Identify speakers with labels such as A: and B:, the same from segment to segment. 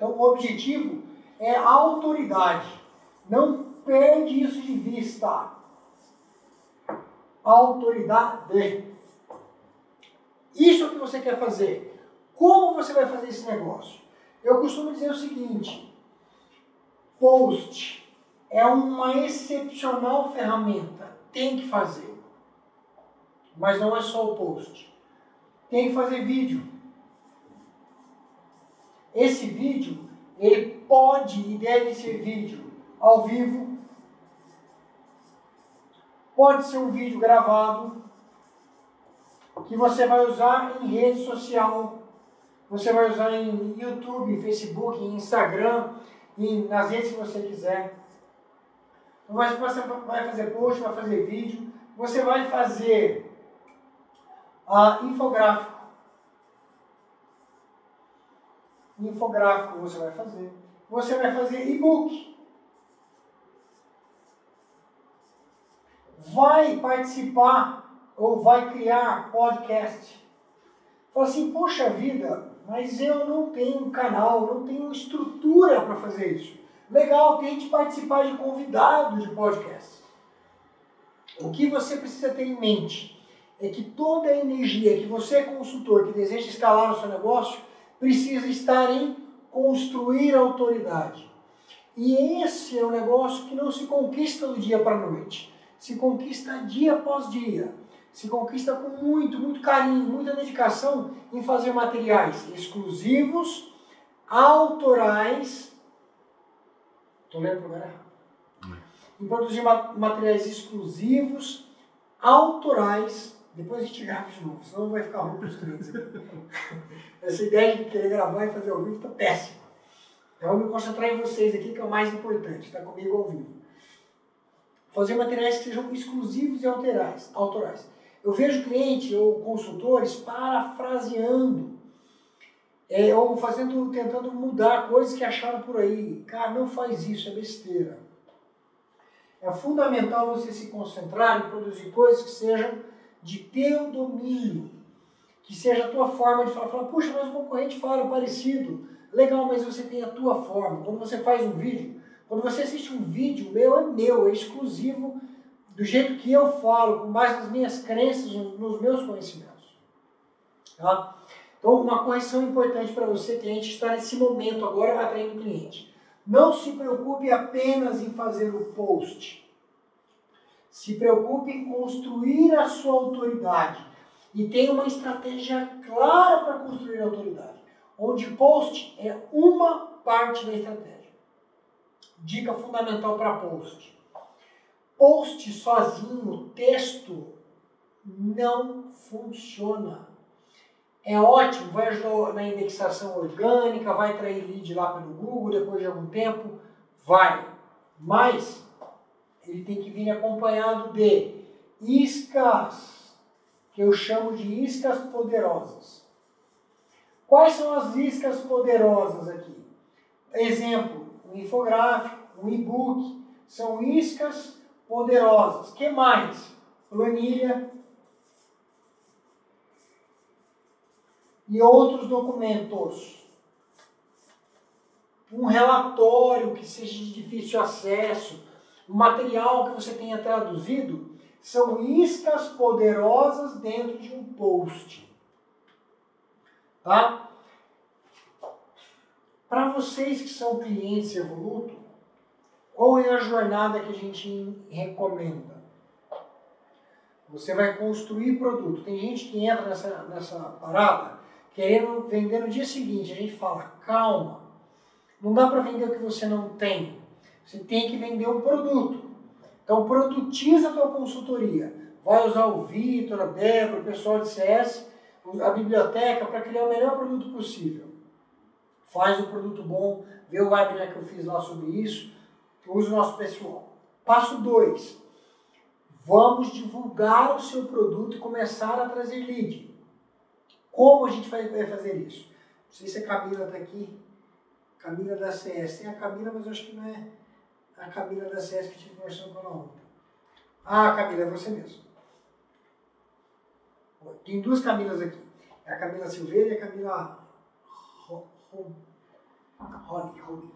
A: Então o objetivo é a autoridade. Não perde isso de vista. Autoridade. Isso é o que você quer fazer. Como você vai fazer esse negócio? Eu costumo dizer o seguinte: post é uma excepcional ferramenta. Tem que fazer. Mas não é só o post. Tem que fazer vídeo. Esse vídeo, ele pode e deve ser vídeo ao vivo. Pode ser um vídeo gravado que você vai usar em rede social. Você vai usar em YouTube, Facebook, Instagram, e nas redes que você quiser. Você vai fazer post, vai fazer vídeo, você vai fazer uh, infográfico. Infográfico você vai fazer. Você vai fazer e-book. Vai participar ou vai criar podcast. Fala assim, poxa vida, mas eu não tenho canal, não tenho estrutura para fazer isso. Legal, tente participar de convidado de podcast. O que você precisa ter em mente é que toda a energia que você, consultor, que deseja escalar o seu negócio, precisa estar em construir autoridade. E esse é um negócio que não se conquista do dia para a noite, se conquista dia após dia, se conquista com muito, muito carinho, muita dedicação em fazer materiais exclusivos, autorais Estou lendo lugar errado. Em produzir materiais exclusivos, autorais. Depois a gente grava de novo, senão vai ficar ruim para os clientes. Essa ideia de querer gravar e fazer ao vivo está péssima. Então, eu me concentrar em vocês aqui, que é o mais importante, está comigo ao vivo. Fazer materiais que sejam exclusivos e autorais. autorais. Eu vejo cliente ou consultores parafraseando é, ou fazendo, tentando mudar coisas que acharam por aí. Cara, não faz isso, é besteira. É fundamental você se concentrar em produzir coisas que sejam de teu domínio, que seja a tua forma de falar. Puxa, mas o concorrente fala parecido. Legal, mas você tem a tua forma. Quando você faz um vídeo, quando você assiste um vídeo, meu é meu, é exclusivo do jeito que eu falo, com base nas minhas crenças, nos meus conhecimentos. Tá? Então, uma correção importante para você, cliente, está nesse momento agora atraindo cliente. Não se preocupe apenas em fazer o post. Se preocupe em construir a sua autoridade. E tenha uma estratégia clara para construir a autoridade. Onde post é uma parte da estratégia. Dica fundamental para post. Post sozinho, texto, não funciona é ótimo, vai ajudar na indexação orgânica, vai trair lead lá pelo Google depois de algum tempo, vai. Mas ele tem que vir acompanhado de iscas, que eu chamo de iscas poderosas. Quais são as iscas poderosas aqui? Exemplo, um infográfico, um e-book, são iscas poderosas. que mais? Planilha, e outros documentos. Um relatório que seja de difícil acesso, material que você tenha traduzido, são iscas poderosas dentro de um post. Tá? Para vocês que são clientes Evoluto, qual é a jornada que a gente recomenda? Você vai construir produto. Tem gente que entra nessa, nessa parada querendo vender no dia seguinte. A gente fala, calma, não dá para vender o que você não tem. Você tem que vender um produto. Então, produtiza a tua consultoria. Vai usar o Vitor, a Débora, o pessoal de CS, a biblioteca para criar o melhor produto possível. Faz um produto bom, vê o webinar que eu fiz lá sobre isso, usa o nosso pessoal. Passo 2. Vamos divulgar o seu produto e começar a trazer lead. Como a gente vai, fazer isso? Não sei se a Camila está aqui. Camila da CS. Tem a Camila, mas eu acho que não é a Camila da CS que estive conversando com ela ontem. Ah, Camila, é você mesmo. Tem duas Camilas aqui. É a Camila Silveira e a Camila Rony.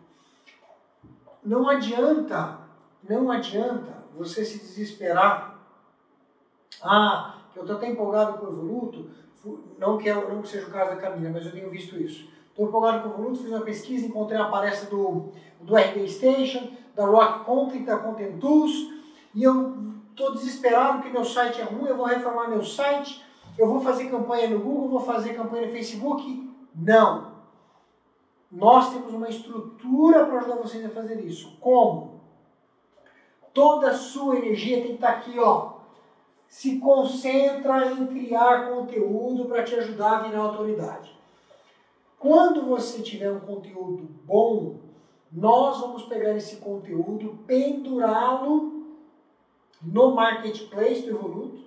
A: Não adianta, não adianta você se desesperar. Ah, eu estou até empolgado com o Evoluto, não que, não que seja o caso da Camila, mas eu tenho visto isso. Estou empolgado com o Evoluto, fiz uma pesquisa, encontrei a palestra do, do RD Station, da Rock Content, da Content Tools, e eu estou desesperado porque meu site é ruim, eu vou reformar meu site, eu vou fazer campanha no Google, vou fazer campanha no Facebook. Não. Nós temos uma estrutura para ajudar vocês a fazer isso. Como? Toda a sua energia tem que estar aqui, ó. Se concentra em criar conteúdo para te ajudar a virar autoridade. Quando você tiver um conteúdo bom, nós vamos pegar esse conteúdo, pendurá-lo no marketplace do Evoluto,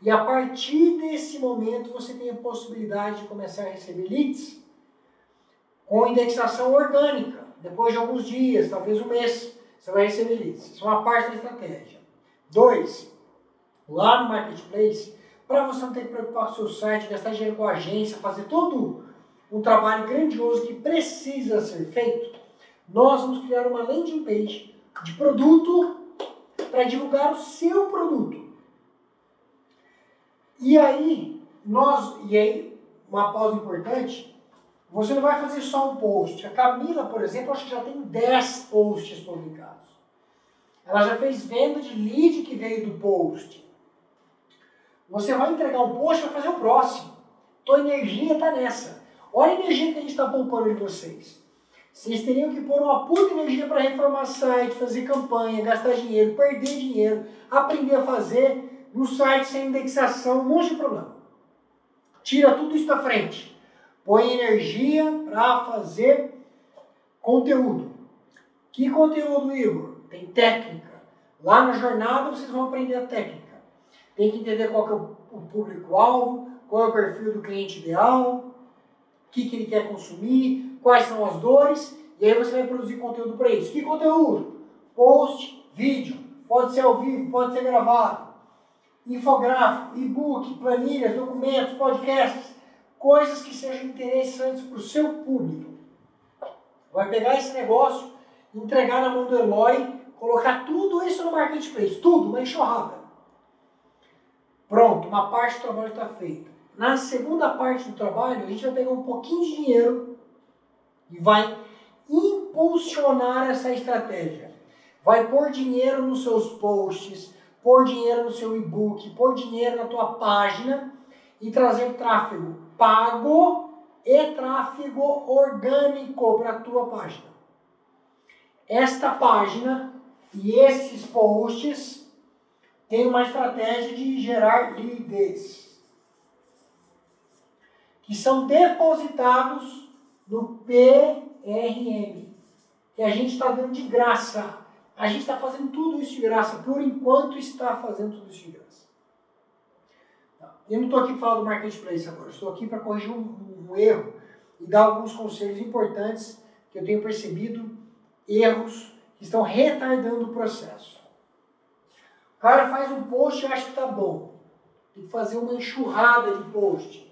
A: e a partir desse momento você tem a possibilidade de começar a receber leads com indexação orgânica. Depois de alguns dias, talvez um mês, você vai receber leads. Isso é uma parte da estratégia. Dois, lá no marketplace, para você não ter que preocupar com o seu site, gastar dinheiro com a agência, fazer todo um trabalho grandioso que precisa ser feito, nós vamos criar uma landing page de produto para divulgar o seu produto. E aí, nós, e aí, uma pausa importante, você não vai fazer só um post. A Camila, por exemplo, acho que já tem 10 posts publicados. Ela já fez venda de lead que veio do post. Você vai entregar um post vai fazer o próximo. Tua energia está nessa. Olha a energia que a gente está poupando de vocês. Vocês teriam que pôr uma puta energia para reformar site, fazer campanha, gastar dinheiro, perder dinheiro, aprender a fazer no site sem indexação, um monte de problema. Tira tudo isso da frente. Põe energia para fazer conteúdo. Que conteúdo, Igor? Tem técnica. Lá na jornada vocês vão aprender a técnica. Tem que entender qual que é o público-alvo, qual é o perfil do cliente ideal, o que, que ele quer consumir, quais são as dores, e aí você vai produzir conteúdo para isso. Que conteúdo? Post, vídeo, pode ser ao vivo, pode ser gravado, infográfico, e-book, planilhas, documentos, podcasts, coisas que sejam interessantes para o seu público. Vai pegar esse negócio, entregar na mão do Eloy, colocar tudo isso no marketplace, tudo, uma enxurrada. Pronto, uma parte do trabalho está feita. Na segunda parte do trabalho, a gente vai pegar um pouquinho de dinheiro e vai impulsionar essa estratégia. Vai pôr dinheiro nos seus posts, pôr dinheiro no seu e-book, pôr dinheiro na tua página e trazer tráfego pago e tráfego orgânico para a tua página. Esta página e esses posts têm uma estratégia de gerar leads que são depositados no PRM, que a gente está dando de graça. A gente está fazendo tudo isso de graça, por enquanto está fazendo tudo isso de graça. Eu não estou aqui para falar do marketplace agora, estou aqui para corrigir um, um, erro e dar alguns conselhos importantes que eu tenho percebido, erros que estão retardando o processo. O cara faz um post e acha que está bom. Tem que fazer uma enxurrada de post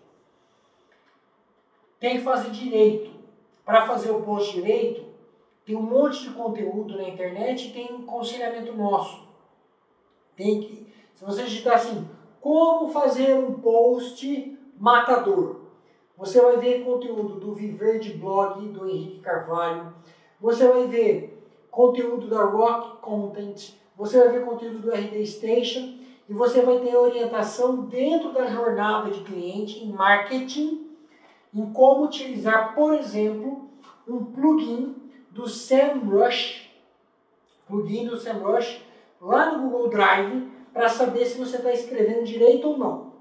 A: tem que fazer direito. Para fazer o post direito, tem um monte de conteúdo na internet e tem um aconselhamento nosso. Tem que, se você digitar assim, como fazer um post matador, você vai ver conteúdo do Viver de Blog, do Henrique Carvalho, você vai ver conteúdo da Rock Content, você vai ver conteúdo do RD Station e você vai ter orientação dentro da jornada de cliente em marketing em como utilizar, por exemplo, um plugin do SEMrush, plugin do SEMrush, lá no Google Drive, para saber se você está escrevendo direito ou não.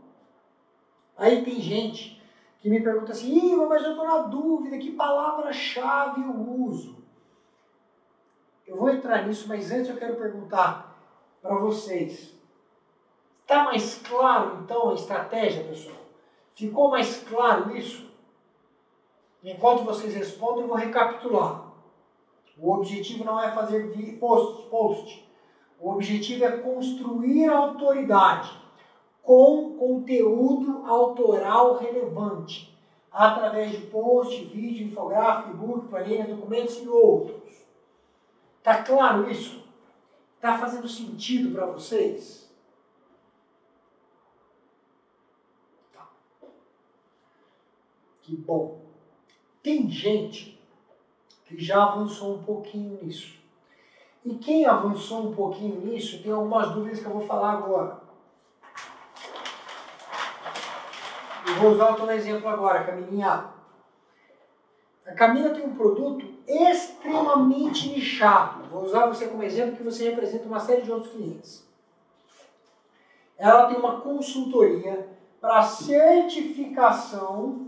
A: Aí tem gente que me pergunta assim, Igor, mas eu estou na dúvida, que palavra-chave eu uso? Eu vou entrar nisso, mas antes eu quero perguntar para vocês. Está mais claro, então, a estratégia, pessoal? Ficou mais claro isso? Enquanto vocês respondem, eu vou recapitular. O objetivo não é fazer post, post. O objetivo é construir autoridade com conteúdo autoral relevante. através de post, vídeo, infográfico, e-book, planilha, documentos e outros. Tá claro isso? Tá fazendo sentido para vocês? Tá. Que bom. Tem gente que já avançou um pouquinho nisso. E quem avançou um pouquinho nisso tem algumas dúvidas que eu vou falar agora. Eu vou usar outro exemplo agora, Camilinha. A Camila tem um produto extremamente nichado. Vou usar você como exemplo que você representa uma série de outros clientes. Ela tem uma consultoria para certificação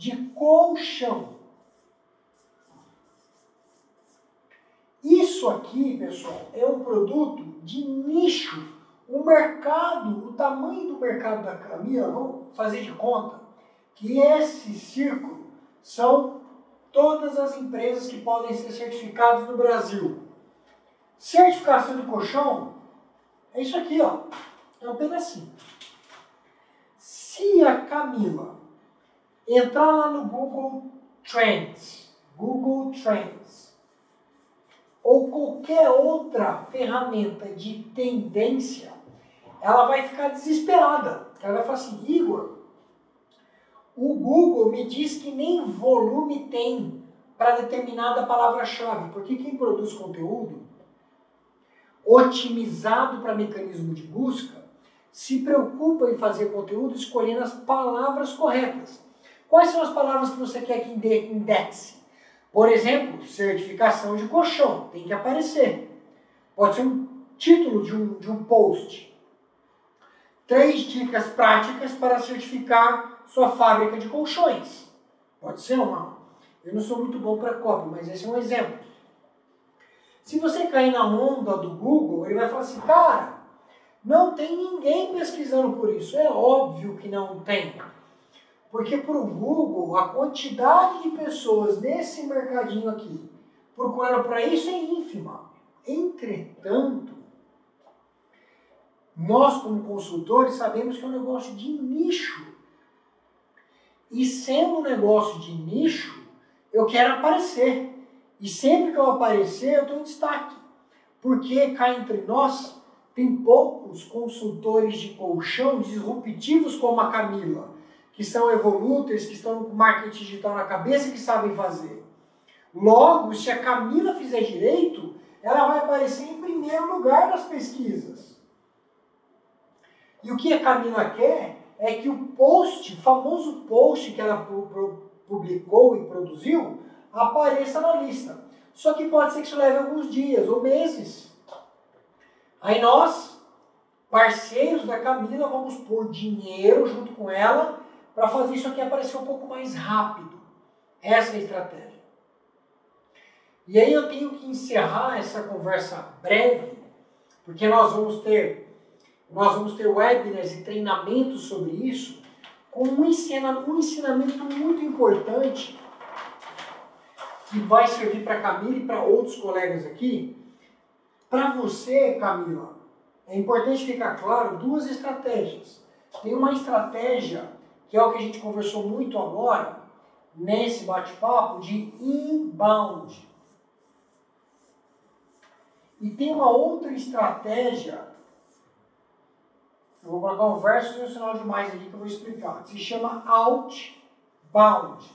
A: de colchão. Isso aqui, pessoal, é um produto de nicho. O mercado, o tamanho do mercado da Camila, vamos fazer de conta que esse círculo são todas as empresas que podem ser certificadas no Brasil. Certificação de colchão é isso aqui, ó. É um pedacinho. Se a Camila entrar lá no Google Trends, Google Trends, ou qualquer outra ferramenta de tendência, ela vai ficar desesperada. Ela vai falar assim, Igor, o Google me diz que nem volume tem para determinada palavra-chave, porque quem produz conteúdo otimizado para mecanismo de busca se preocupa em fazer conteúdo escolhendo as palavras corretas. Quais são as palavras que você quer que indexe? Por exemplo, certificação de colchão, tem que aparecer. Pode ser um título de um, de um post. Três dicas práticas para certificar sua fábrica de colchões. Pode ser uma. Eu não sou muito bom para copy, mas esse é um exemplo. Se você cair na onda do Google, ele vai falar assim, cara, não tem ninguém pesquisando por isso. É óbvio que não tem. Porque para o Google, a quantidade de pessoas nesse mercadinho aqui procurando para isso é ínfima. Entretanto, nós como consultores sabemos que é um negócio de nicho. E sendo um negócio de nicho, eu quero aparecer. E sempre que eu aparecer, eu estou em destaque. Porque cá entre nós, tem poucos consultores de colchão disruptivos como a Camila que são evoluters, que estão com marketing digital na cabeça que sabem fazer. Logo, se a Camila fizer direito, ela vai aparecer em primeiro lugar nas pesquisas. E o que a Camila quer é que o post, o famoso post que ela publicou e produziu, apareça na lista. Só que pode ser que isso leve alguns dias ou meses. Aí nós, parceiros da Camila, vamos pôr dinheiro junto com ela para fazer isso aqui aparecer um pouco mais rápido. Essa é a estratégia. E aí eu tenho que encerrar essa conversa breve, porque nós vamos ter nós vamos ter webinars e treinamentos sobre isso, com um ensinamento, um ensinamento muito importante que vai servir para Camila e para outros colegas aqui. Para você, Camila, é importante ficar claro duas estratégias. Tem uma estratégia que é o que a gente conversou muito agora, nesse bate-papo, de inbound. E tem uma outra estratégia, eu vou colocar um verso e um sinal de mais aqui que eu vou explicar, que se chama outbound.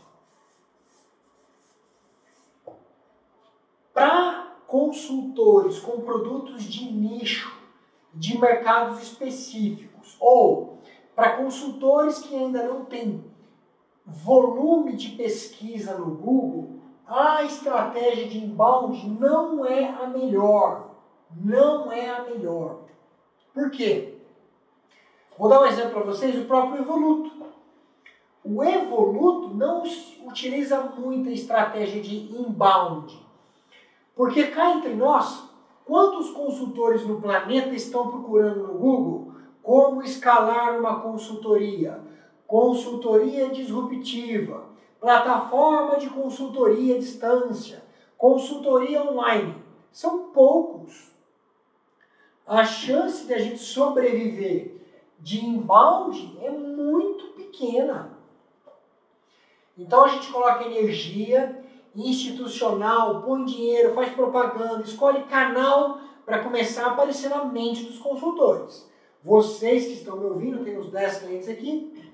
A: Para consultores com produtos de nicho, de mercados específicos, ou para consultores que ainda não têm volume de pesquisa no Google, a estratégia de inbound não é a melhor. Não é a melhor. Por quê? Vou dar um exemplo para vocês, o próprio Evoluto. O Evoluto não utiliza muita estratégia de inbound. Porque cá entre nós, quantos consultores no planeta estão procurando no Google como escalar uma consultoria? Consultoria disruptiva, plataforma de consultoria à distância, consultoria online. São poucos. A chance de a gente sobreviver de inbound é muito pequena. Então a gente coloca energia institucional, põe dinheiro, faz propaganda, escolhe canal para começar a aparecer na mente dos consultores. Vocês que estão me ouvindo, tem uns 10 clientes aqui,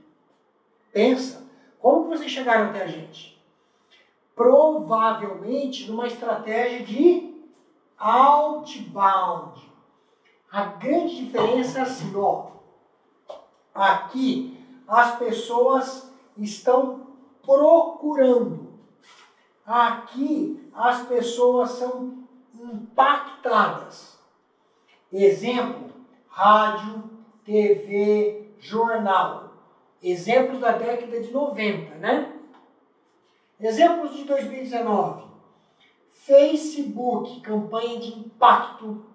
A: pensa, como vocês chegaram até a gente? Provavelmente numa estratégia de outbound. A grande diferença é assim, ó. Aqui as pessoas estão procurando. Aqui as pessoas são impactadas. Exemplo: rádio, TV, jornal. Exemplos da década de 90, né? Exemplos de 2019. Facebook, campanha de impacto.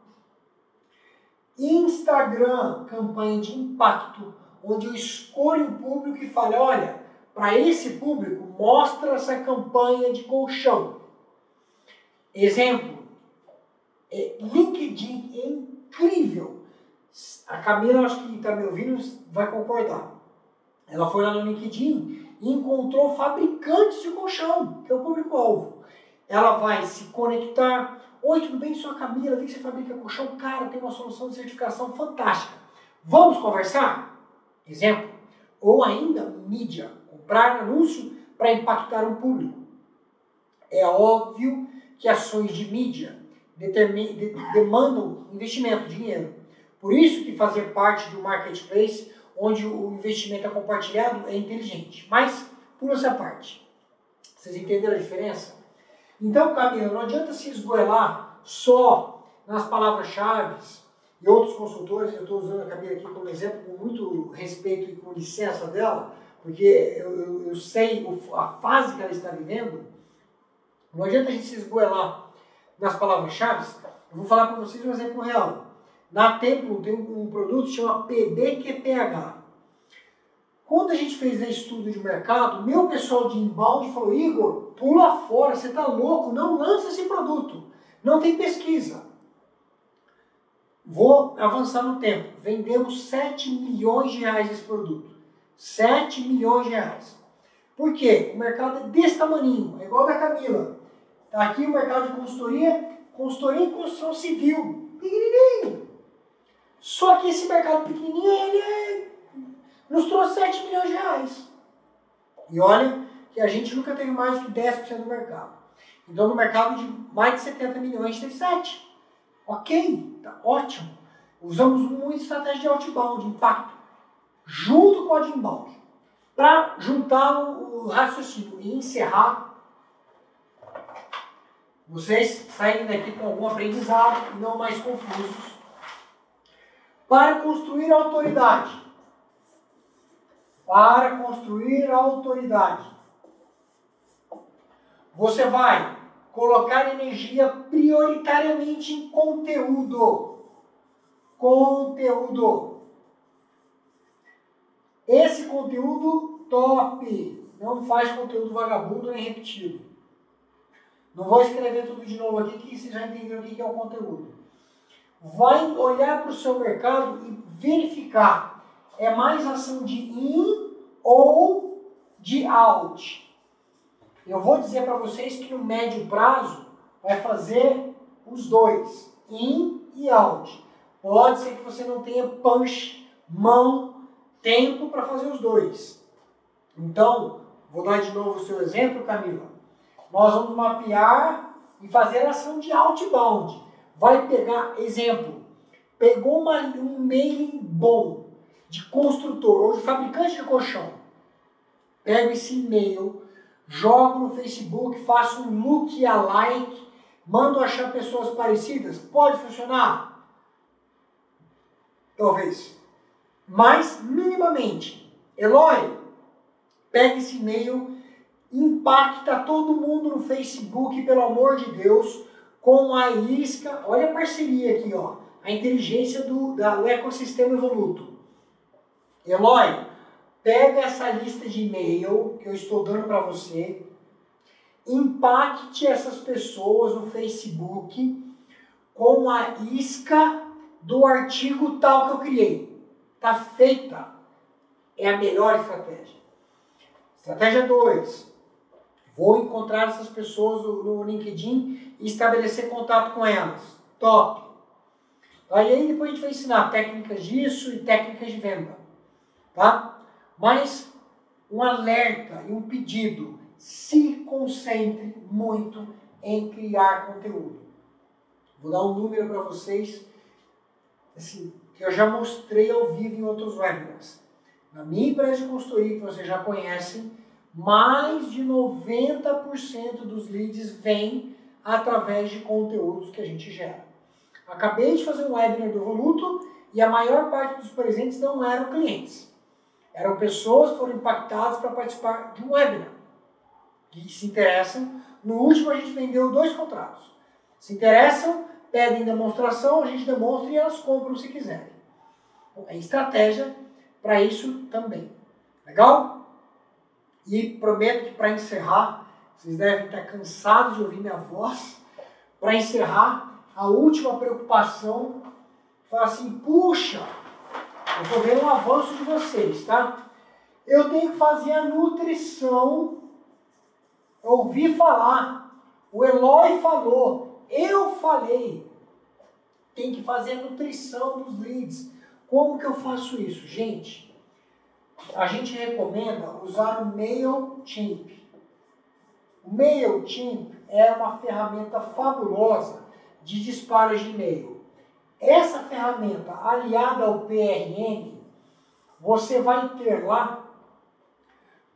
A: Instagram, campanha de impacto, onde eu escolho um público e falo, olha, para esse público, mostra essa campanha de colchão. Exemplo, é, LinkedIn é incrível. A Camila, acho que está me ouvindo, vai concordar. Ela foi lá no LinkedIn e encontrou fabricantes de colchão, que é o público-alvo. Ela vai se conectar. Oi, tudo bem? Sou a Camila, vi que você fabrica colchão. Cara, tem uma solução de certificação fantástica. Vamos conversar? Exemplo. Ou ainda, mídia. Comprar anúncio para impactar um público. É óbvio que ações de mídia demandam investimento, dinheiro. Por isso que fazer parte um marketplace onde o investimento é compartilhado é inteligente. Mas, por essa parte. Vocês entenderam a diferença? Então, Camila, não adianta se esgoelar só nas palavras-chave e outros consultores, eu estou usando a Camila aqui como exemplo com muito respeito e com licença dela, porque eu, eu, eu sei a fase que ela está vivendo, não adianta a gente se esgoelar nas palavras-chave. Eu vou falar para vocês um exemplo real. Na Tempo tem um produto que chama PBQPH. Quando a gente fez esse estudo de mercado, meu pessoal de inbound falou, Igor, pula fora, você está louco, não lança esse produto. Não tem pesquisa. Vou avançar no tempo. Vendemos 7 milhões de reais esse produto. 7 milhões de reais. Por quê? O mercado é desse tamanho, é igual da Camila. Tá aqui o mercado de consultoria, consultoria em construção civil, pequenininho. Só que esse mercado pequenininho, ele é, nos trouxe 7 milhões de reais. E olha que a gente nunca teve mais do que 10% do mercado. Então, no mercado de mais de 70 milhões, teve 7. Ok, tá ótimo. Usamos muito estratégia de outbound, de impacto, junto com de inbound, para juntar o raciocínio e encerrar vocês saírem daqui com algum aprendizado não mais confusos. Para construir autoridade. Para construir autoridade. Você vai colocar energia prioritariamente em conteúdo. Conteúdo. Esse conteúdo top. Não faz conteúdo vagabundo nem repetido. Não vou escrever tudo de novo aqui, que vocês já entenderam o que é o conteúdo. Vai olhar para o seu mercado e verificar. É mais ação de in ou de out. Eu vou dizer para vocês que no médio prazo vai fazer os dois, in e out. Pode ser que você não tenha punch, mão, tempo para fazer os dois. Então, vou dar de novo o seu exemplo, Camila nós vamos mapear e fazer ação de outbound. Vai pegar, exemplo, pegou uma, um mailing bom de construtor ou de fabricante de colchão. Pego esse e-mail, jogo no Facebook, faço um look alike, mando achar pessoas parecidas. Pode funcionar? Talvez. Mas minimamente. Eloy, pega esse e-mail impacta todo mundo no Facebook, pelo amor de Deus, com a isca. Olha a parceria aqui, ó. A inteligência do, da, do ecossistema Evoluto. Eloy, pega essa lista de e-mail que eu estou dando para você, impacte essas pessoas no Facebook com a isca do artigo tal que eu criei. Tá feita. É a melhor estratégia. Estratégia 2 Vou encontrar essas pessoas no LinkedIn e estabelecer contato com elas. Top! Aí depois a gente vai ensinar técnicas disso e técnicas de venda. Tá? Mas um alerta e um pedido. Se concentre muito em criar conteúdo. Vou dar um número para vocês, assim, que eu já mostrei ao vivo em outros webinars. Na minha empresa de consultoria, que vocês já conhecem, mais de 90% dos leads vêm através de conteúdos que a gente gera. Acabei de fazer um webinar do Evoluto e a maior parte dos presentes não eram clientes. Eram pessoas que foram impactadas para participar de um webinar. Que se interessam. No último a gente vendeu dois contratos. Se interessam, pedem demonstração, a gente demonstra e elas compram se quiserem. É estratégia para isso também. Legal? E prometo que para encerrar, vocês devem estar cansados de ouvir minha voz. Para encerrar, a última preocupação fala assim: puxa, eu estou vendo um avanço de vocês, tá? Eu tenho que fazer a nutrição. Eu ouvi falar. O Eloy falou. Eu falei. Tem que fazer a nutrição dos leads. Como que eu faço isso? Gente, a gente recomenda usar o MailChimp. O MailChimp é uma ferramenta fabulosa de disparos de e-mail. Essa ferramenta aliada ao PRM, você vai ter lá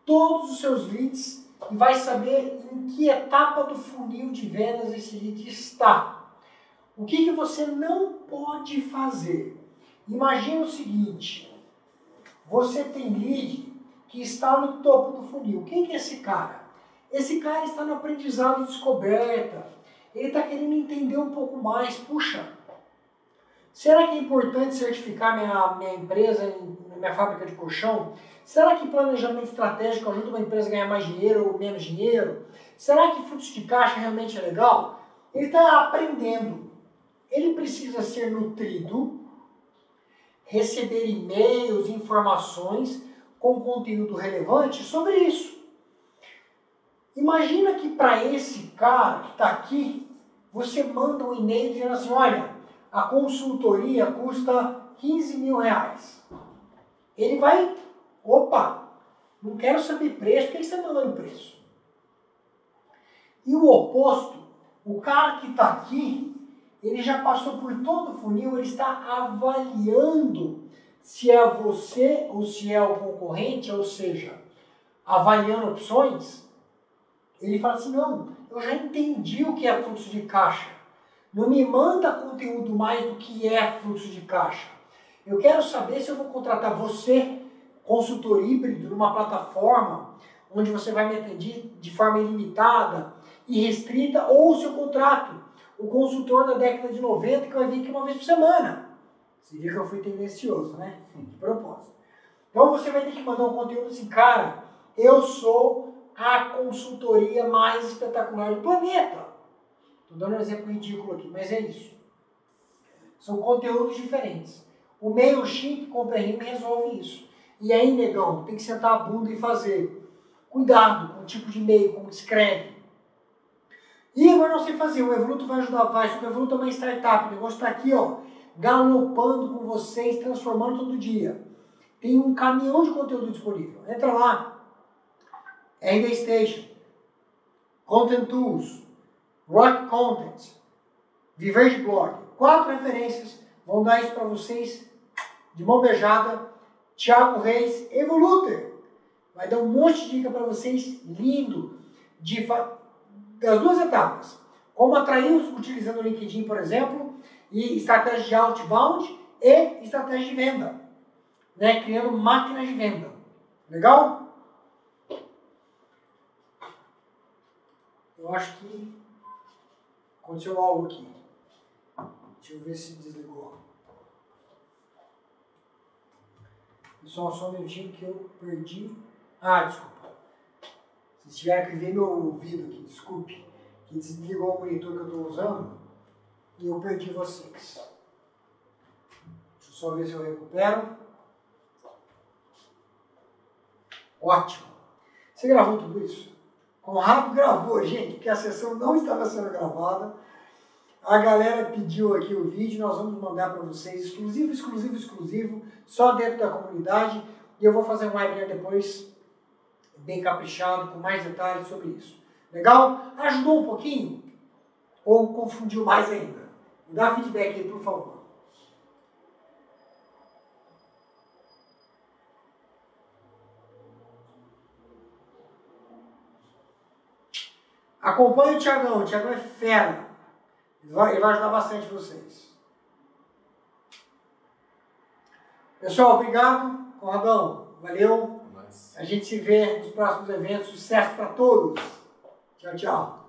A: todos os seus leads e vai saber em que etapa do funil de vendas esse lead está. O que, que você não pode fazer? Imagina o seguinte: você tem lead que está no topo do funil. Quem que é esse cara? Esse cara está no aprendizado descoberta. Ele está querendo entender um pouco mais. Puxa, será que é importante certificar minha, minha empresa, minha fábrica de colchão? Será que planejamento estratégico ajuda uma empresa a ganhar mais dinheiro ou menos dinheiro? Será que fluxo de caixa realmente é legal? Ele está aprendendo. Ele precisa ser nutrido, receber e-mails, informações com conteúdo relevante sobre isso. Imagina que para esse cara que está aqui, você manda um e-mail dizendo assim, olha, a consultoria custa 15 mil reais. Ele vai, opa, não quero saber preço, por que você está mandando preço? E o oposto, o cara que está aqui, ele já passou por todo o funil, ele está avaliando se é você ou se é o concorrente, ou seja, avaliando opções. Ele fala assim: não, eu já entendi o que é fluxo de caixa. Não me manda conteúdo mais do que é fluxo de caixa. Eu quero saber se eu vou contratar você, consultor híbrido, numa plataforma onde você vai me atender de forma ilimitada e restrita, ou se eu contrato o consultor da década de 90 que vai vir aqui uma vez por semana. Você viu que eu fui tendencioso, né? De propósito. Então você vai ter que mandar um conteúdo assim, cara, eu sou a consultoria mais espetacular do planeta. Estou dando um exemplo ridículo aqui, mas é isso. São conteúdos diferentes. O MailChimp com PRM resolve isso. E aí, negão, tem que sentar a bunda e fazer. Cuidado com o tipo de e-mail, como escreve. E agora não sei fazer, o Evoluto vai ajudar, vai. O Evoluto é uma startup, o negócio está aqui, ó, galopando com vocês, transformando todo dia. Tem um caminhão de conteúdo disponível. Entra lá, RD Station, Content Tools, Rock Content, Viver de Blog. Quatro referências vão dar isso para vocês de mão beijada. Thiago Reis, Evoluter. Vai dar um monte de dica para vocês, lindo, de, das duas etapas. Como atrair utilizando o LinkedIn, por exemplo, e estratégia de outbound e estratégia de venda. Né? Criando máquinas de venda. Legal? Eu acho que aconteceu algo aqui. Deixa eu ver se desligou. Pessoal, só um minutinho que eu perdi. Ah, desculpa. Se tiver que ver meu ouvido aqui, desculpe. Que desligou o monitor que eu estou usando e eu perdi vocês. Deixa eu só ver se eu recupero. Ótimo. Você gravou tudo isso? Conrado gravou, gente, porque a sessão não estava sendo gravada. A galera pediu aqui o vídeo, nós vamos mandar para vocês, exclusivo, exclusivo, exclusivo, só dentro da comunidade. E eu vou fazer um webinar depois, bem caprichado, com mais detalhes sobre isso. Legal? Ajudou um pouquinho? Ou confundiu mais ainda? Me dá feedback aí, por favor. Acompanhe o Tiagão, o Tiagão é fera. Ele vai, ele vai ajudar bastante vocês. Pessoal, obrigado. Conradão, valeu. A gente se vê nos próximos eventos. Sucesso para todos. Tchau, tchau.